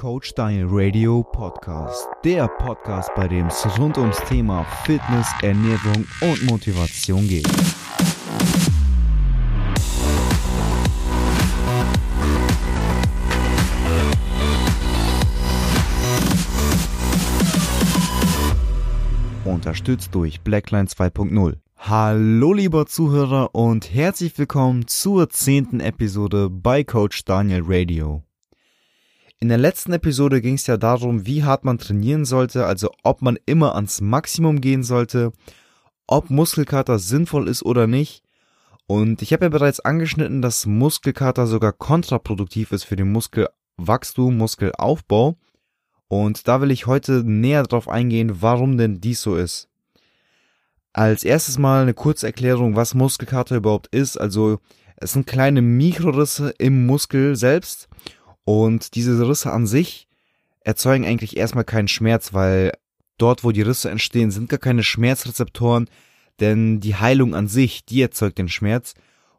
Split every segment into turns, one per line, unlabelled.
Coach Daniel Radio Podcast. Der Podcast, bei dem es rund ums Thema Fitness, Ernährung und Motivation geht. Unterstützt durch Blackline 2.0. Hallo lieber Zuhörer und herzlich willkommen zur zehnten Episode bei Coach Daniel Radio. In der letzten Episode ging es ja darum, wie hart man trainieren sollte, also ob man immer ans Maximum gehen sollte, ob Muskelkater sinnvoll ist oder nicht. Und ich habe ja bereits angeschnitten, dass Muskelkater sogar kontraproduktiv ist für den Muskelwachstum, Muskelaufbau. Und da will ich heute näher darauf eingehen, warum denn dies so ist. Als erstes mal eine kurze Erklärung, was Muskelkater überhaupt ist. Also es sind kleine Mikrorisse im Muskel selbst und diese Risse an sich erzeugen eigentlich erstmal keinen Schmerz, weil dort, wo die Risse entstehen, sind gar keine Schmerzrezeptoren, denn die Heilung an sich, die erzeugt den Schmerz.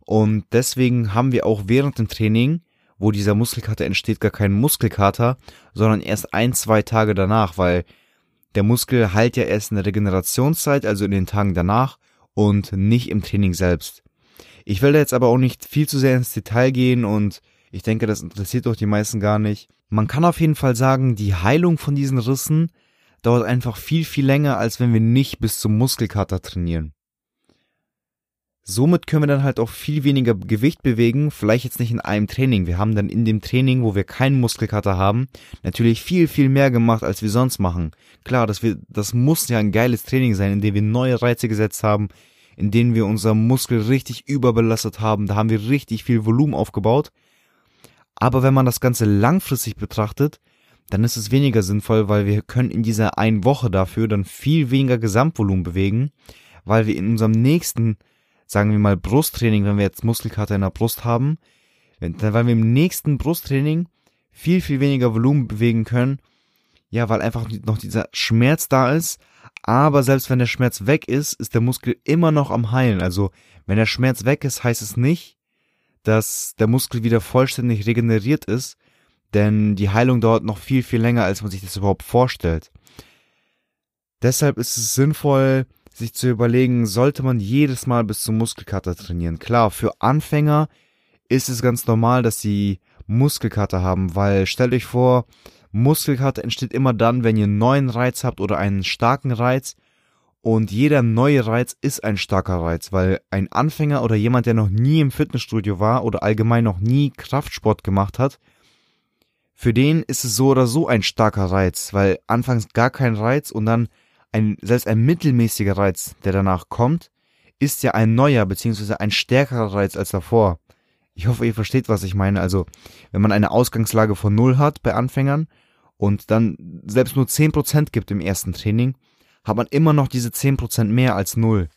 Und deswegen haben wir auch während dem Training, wo dieser Muskelkater entsteht, gar keinen Muskelkater, sondern erst ein, zwei Tage danach, weil der Muskel heilt ja erst in der Regenerationszeit, also in den Tagen danach und nicht im Training selbst. Ich will da jetzt aber auch nicht viel zu sehr ins Detail gehen und ich denke, das interessiert doch die meisten gar nicht. Man kann auf jeden Fall sagen, die Heilung von diesen Rissen dauert einfach viel, viel länger, als wenn wir nicht bis zum Muskelkater trainieren. Somit können wir dann halt auch viel weniger Gewicht bewegen, vielleicht jetzt nicht in einem Training. Wir haben dann in dem Training, wo wir keinen Muskelkater haben, natürlich viel, viel mehr gemacht, als wir sonst machen. Klar, das, wir, das muss ja ein geiles Training sein, in dem wir neue Reize gesetzt haben, in denen wir unser Muskel richtig überbelastet haben. Da haben wir richtig viel Volumen aufgebaut. Aber wenn man das Ganze langfristig betrachtet, dann ist es weniger sinnvoll, weil wir können in dieser einen Woche dafür dann viel weniger Gesamtvolumen bewegen, weil wir in unserem nächsten, sagen wir mal Brusttraining, wenn wir jetzt Muskelkater in der Brust haben, dann weil wir im nächsten Brusttraining viel, viel weniger Volumen bewegen können, ja, weil einfach noch dieser Schmerz da ist, aber selbst wenn der Schmerz weg ist, ist der Muskel immer noch am heilen. Also, wenn der Schmerz weg ist, heißt es nicht, dass der Muskel wieder vollständig regeneriert ist, denn die Heilung dauert noch viel, viel länger, als man sich das überhaupt vorstellt. Deshalb ist es sinnvoll, sich zu überlegen, sollte man jedes Mal bis zum Muskelkater trainieren. Klar, für Anfänger ist es ganz normal, dass sie Muskelkater haben, weil stellt euch vor, Muskelkater entsteht immer dann, wenn ihr einen neuen Reiz habt oder einen starken Reiz und jeder neue Reiz ist ein starker Reiz, weil ein Anfänger oder jemand, der noch nie im Fitnessstudio war oder allgemein noch nie Kraftsport gemacht hat, für den ist es so oder so ein starker Reiz, weil anfangs gar kein Reiz und dann ein, selbst ein mittelmäßiger Reiz, der danach kommt, ist ja ein neuer bzw. ein stärkerer Reiz als davor. Ich hoffe, ihr versteht, was ich meine. Also, wenn man eine Ausgangslage von Null hat bei Anfängern und dann selbst nur 10% gibt im ersten Training, hat man immer noch diese 10% mehr als null.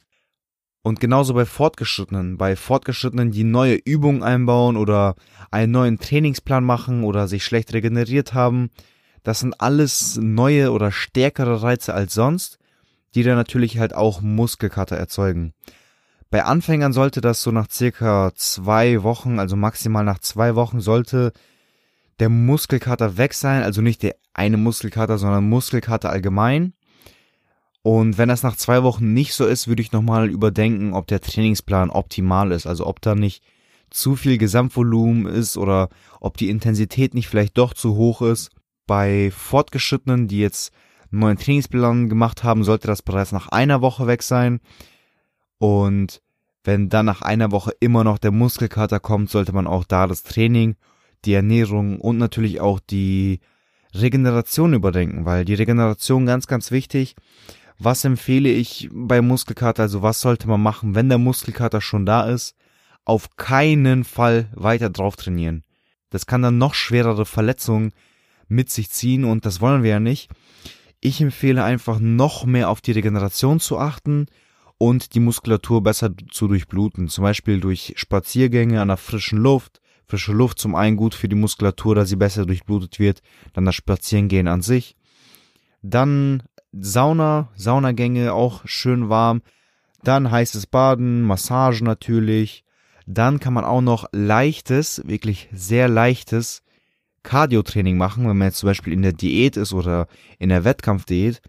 Und genauso bei Fortgeschrittenen, bei Fortgeschrittenen, die neue Übungen einbauen oder einen neuen Trainingsplan machen oder sich schlecht regeneriert haben, das sind alles neue oder stärkere Reize als sonst, die dann natürlich halt auch Muskelkater erzeugen. Bei Anfängern sollte das so nach circa zwei Wochen, also maximal nach zwei Wochen sollte der Muskelkater weg sein, also nicht der eine Muskelkater, sondern Muskelkater allgemein. Und wenn das nach zwei Wochen nicht so ist, würde ich nochmal überdenken, ob der Trainingsplan optimal ist. Also ob da nicht zu viel Gesamtvolumen ist oder ob die Intensität nicht vielleicht doch zu hoch ist. Bei Fortgeschrittenen, die jetzt einen neuen Trainingsplan gemacht haben, sollte das bereits nach einer Woche weg sein. Und wenn dann nach einer Woche immer noch der Muskelkater kommt, sollte man auch da das Training, die Ernährung und natürlich auch die Regeneration überdenken, weil die Regeneration ganz, ganz wichtig was empfehle ich bei Muskelkater? Also was sollte man machen, wenn der Muskelkater schon da ist? Auf keinen Fall weiter drauf trainieren. Das kann dann noch schwerere Verletzungen mit sich ziehen und das wollen wir ja nicht. Ich empfehle einfach noch mehr auf die Regeneration zu achten und die Muskulatur besser zu durchbluten. Zum Beispiel durch Spaziergänge an der frischen Luft. Frische Luft zum einen gut für die Muskulatur, da sie besser durchblutet wird. Dann das Spazierengehen an sich. Dann Sauna, Saunagänge auch schön warm. Dann heißes Baden, Massage natürlich. Dann kann man auch noch leichtes, wirklich sehr leichtes Cardio-Training machen, wenn man jetzt zum Beispiel in der Diät ist oder in der Wettkampfdiät,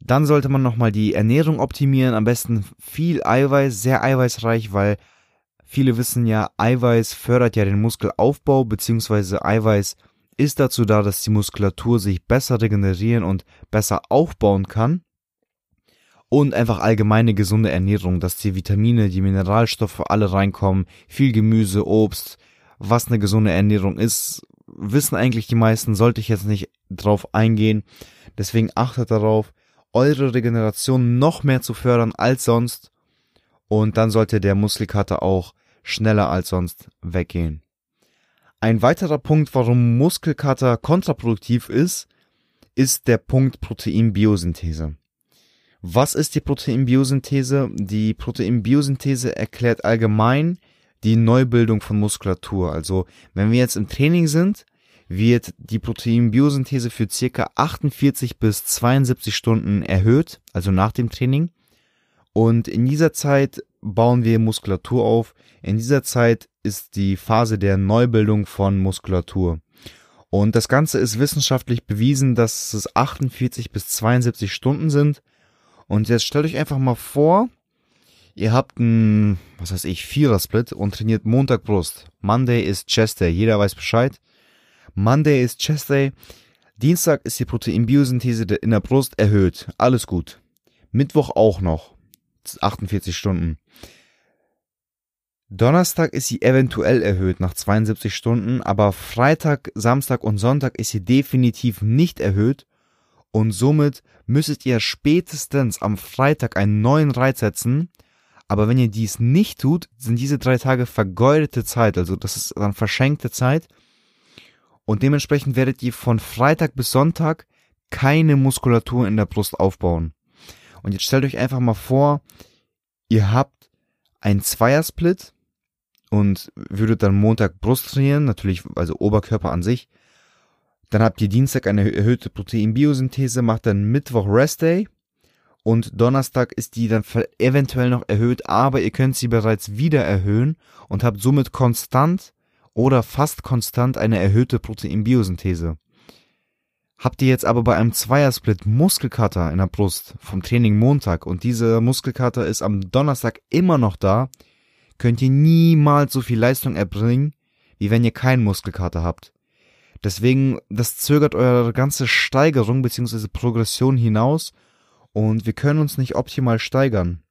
dann sollte man nochmal die Ernährung optimieren, am besten viel Eiweiß, sehr eiweißreich, weil viele wissen ja, Eiweiß fördert ja den Muskelaufbau, beziehungsweise Eiweiß ist dazu da, dass die Muskulatur sich besser regenerieren und besser aufbauen kann. Und einfach allgemeine gesunde Ernährung, dass die Vitamine, die Mineralstoffe alle reinkommen, viel Gemüse, Obst, was eine gesunde Ernährung ist, wissen eigentlich die meisten, sollte ich jetzt nicht drauf eingehen. Deswegen achtet darauf, eure Regeneration noch mehr zu fördern als sonst. Und dann sollte der Muskelkater auch schneller als sonst weggehen. Ein weiterer Punkt, warum Muskelkater kontraproduktiv ist, ist der Punkt Proteinbiosynthese. Was ist die Proteinbiosynthese? Die Proteinbiosynthese erklärt allgemein die Neubildung von Muskulatur. Also, wenn wir jetzt im Training sind, wird die Proteinbiosynthese für circa 48 bis 72 Stunden erhöht, also nach dem Training. Und in dieser Zeit bauen wir Muskulatur auf. In dieser Zeit ist die Phase der Neubildung von Muskulatur. Und das Ganze ist wissenschaftlich bewiesen, dass es 48 bis 72 Stunden sind. Und jetzt stellt euch einfach mal vor, ihr habt ein, was weiß ich, Vierer-Split und trainiert Montag Brust. Monday ist Chest Day, jeder weiß Bescheid. Monday ist Chest Day. Dienstag ist die Proteinbiosynthese in der Brust erhöht. Alles gut. Mittwoch auch noch. 48 Stunden. Donnerstag ist sie eventuell erhöht nach 72 Stunden, aber Freitag, Samstag und Sonntag ist sie definitiv nicht erhöht und somit müsstet ihr spätestens am Freitag einen neuen Reiz setzen. Aber wenn ihr dies nicht tut, sind diese drei Tage vergeudete Zeit, also das ist dann verschenkte Zeit. Und dementsprechend werdet ihr von Freitag bis Sonntag keine Muskulatur in der Brust aufbauen. Und jetzt stellt euch einfach mal vor, ihr habt einen Zweiersplit und würdet dann Montag Brust trainieren, natürlich, also Oberkörper an sich. Dann habt ihr Dienstag eine erhöhte Proteinbiosynthese, macht dann Mittwoch Rest Day und Donnerstag ist die dann eventuell noch erhöht, aber ihr könnt sie bereits wieder erhöhen und habt somit konstant oder fast konstant eine erhöhte Proteinbiosynthese. Habt ihr jetzt aber bei einem Zweiersplit Muskelkater in der Brust vom Training Montag und dieser Muskelkater ist am Donnerstag immer noch da, könnt ihr niemals so viel Leistung erbringen, wie wenn ihr keinen Muskelkater habt. Deswegen, das zögert eure ganze Steigerung bzw. Progression hinaus und wir können uns nicht optimal steigern.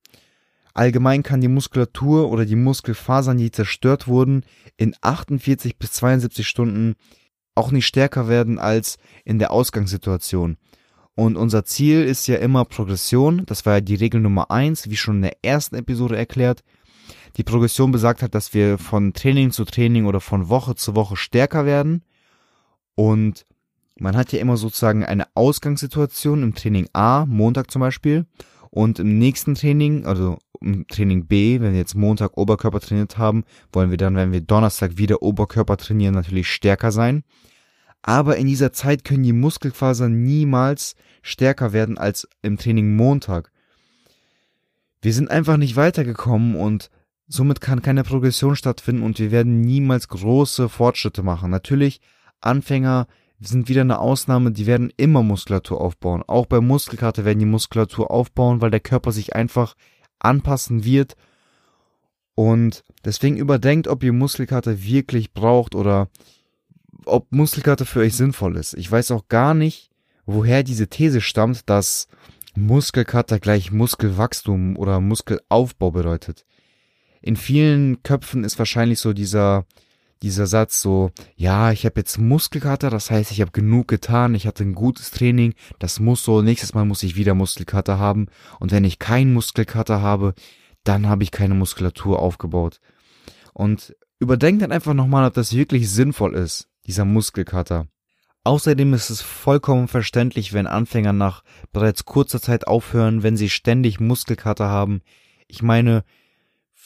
Allgemein kann die Muskulatur oder die Muskelfasern, die zerstört wurden, in 48 bis 72 Stunden auch nicht stärker werden als in der Ausgangssituation. Und unser Ziel ist ja immer Progression. Das war ja die Regel Nummer eins, wie schon in der ersten Episode erklärt. Die Progression besagt hat, dass wir von Training zu Training oder von Woche zu Woche stärker werden. Und man hat ja immer sozusagen eine Ausgangssituation im Training A, Montag zum Beispiel, und im nächsten Training, also im Training B, wenn wir jetzt Montag Oberkörper trainiert haben, wollen wir dann, wenn wir Donnerstag wieder Oberkörper trainieren, natürlich stärker sein. Aber in dieser Zeit können die Muskelfasern niemals stärker werden als im Training Montag. Wir sind einfach nicht weitergekommen und somit kann keine Progression stattfinden und wir werden niemals große Fortschritte machen. Natürlich, Anfänger sind wieder eine Ausnahme, die werden immer Muskulatur aufbauen. Auch bei Muskelkater werden die Muskulatur aufbauen, weil der Körper sich einfach anpassen wird. Und deswegen überdenkt, ob ihr Muskelkater wirklich braucht oder ob Muskelkater für euch sinnvoll ist. Ich weiß auch gar nicht, woher diese These stammt, dass Muskelkater gleich Muskelwachstum oder Muskelaufbau bedeutet. In vielen Köpfen ist wahrscheinlich so dieser dieser Satz so, ja, ich habe jetzt Muskelkater, das heißt, ich habe genug getan, ich hatte ein gutes Training, das muss so, nächstes Mal muss ich wieder Muskelkater haben und wenn ich keinen Muskelkater habe, dann habe ich keine Muskulatur aufgebaut. Und überdenkt dann einfach nochmal, ob das wirklich sinnvoll ist, dieser Muskelkater. Außerdem ist es vollkommen verständlich, wenn Anfänger nach bereits kurzer Zeit aufhören, wenn sie ständig Muskelkater haben. Ich meine,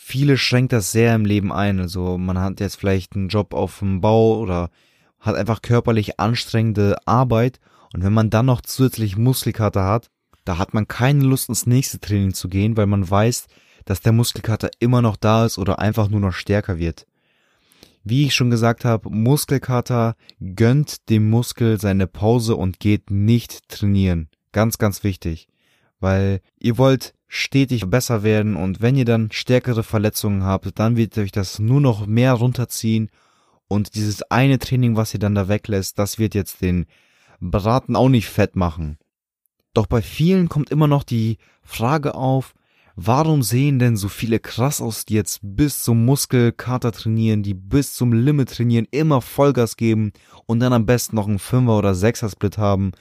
viele schränkt das sehr im Leben ein. Also man hat jetzt vielleicht einen Job auf dem Bau oder hat einfach körperlich anstrengende Arbeit und wenn man dann noch zusätzlich Muskelkater hat, da hat man keine Lust ins nächste Training zu gehen, weil man weiß, dass der Muskelkater immer noch da ist oder einfach nur noch stärker wird. Wie ich schon gesagt habe, Muskelkater gönnt dem Muskel seine Pause und geht nicht trainieren. Ganz, ganz wichtig. Weil ihr wollt stetig besser werden und wenn ihr dann stärkere Verletzungen habt, dann wird euch das nur noch mehr runterziehen und dieses eine Training, was ihr dann da weglässt, das wird jetzt den Braten auch nicht fett machen. Doch bei vielen kommt immer noch die Frage auf, warum sehen denn so viele krass aus, die jetzt bis zum Muskelkater trainieren, die bis zum Limit trainieren, immer Vollgas geben und dann am besten noch einen Fünfer oder Sechser Split haben,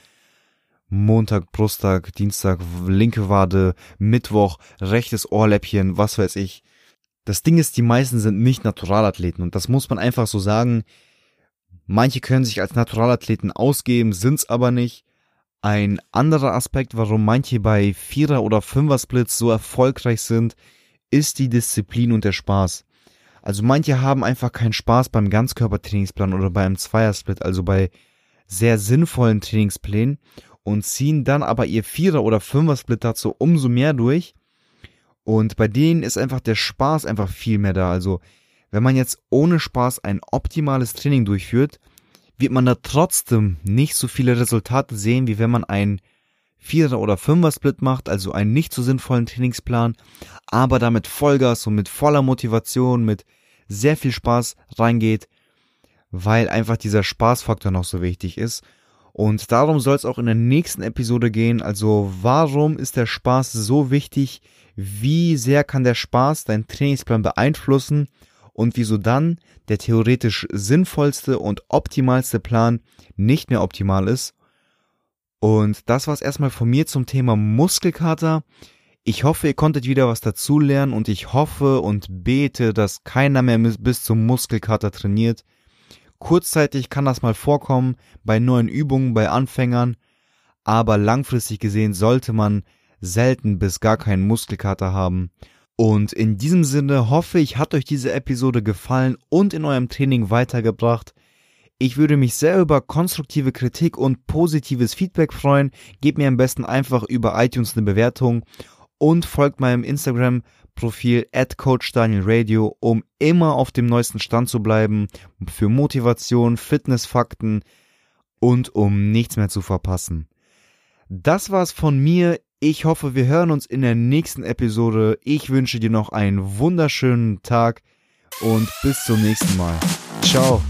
Montag, Brusttag, Dienstag, linke Wade, Mittwoch, rechtes Ohrläppchen, was weiß ich. Das Ding ist, die meisten sind nicht Naturalathleten und das muss man einfach so sagen. Manche können sich als Naturalathleten ausgeben, sind's aber nicht. Ein anderer Aspekt, warum manche bei Vierer- oder Fünfer-Splits so erfolgreich sind, ist die Disziplin und der Spaß. Also manche haben einfach keinen Spaß beim Ganzkörpertrainingsplan oder beim Zweiersplit, also bei sehr sinnvollen Trainingsplänen und ziehen dann aber ihr Vierer- oder Fünfer-Split dazu umso mehr durch. Und bei denen ist einfach der Spaß einfach viel mehr da. Also, wenn man jetzt ohne Spaß ein optimales Training durchführt, wird man da trotzdem nicht so viele Resultate sehen, wie wenn man ein Vierer- oder Fünfer-Split macht, also einen nicht so sinnvollen Trainingsplan, aber damit Vollgas und mit voller Motivation, mit sehr viel Spaß reingeht, weil einfach dieser Spaßfaktor noch so wichtig ist. Und darum soll es auch in der nächsten Episode gehen. Also warum ist der Spaß so wichtig? Wie sehr kann der Spaß deinen Trainingsplan beeinflussen? Und wieso dann der theoretisch sinnvollste und optimalste Plan nicht mehr optimal ist? Und das war's erstmal von mir zum Thema Muskelkater. Ich hoffe, ihr konntet wieder was dazulernen und ich hoffe und bete, dass keiner mehr bis zum Muskelkater trainiert. Kurzzeitig kann das mal vorkommen bei neuen Übungen, bei Anfängern, aber langfristig gesehen sollte man selten bis gar keinen Muskelkater haben. Und in diesem Sinne hoffe ich, hat euch diese Episode gefallen und in eurem Training weitergebracht. Ich würde mich sehr über konstruktive Kritik und positives Feedback freuen. Gebt mir am besten einfach über iTunes eine Bewertung und folgt meinem Instagram Profil at Coach Daniel Radio, um immer auf dem neuesten Stand zu bleiben, für Motivation, Fitnessfakten und um nichts mehr zu verpassen. Das war's von mir. Ich hoffe, wir hören uns in der nächsten Episode. Ich wünsche dir noch einen wunderschönen Tag und bis zum nächsten Mal. Ciao.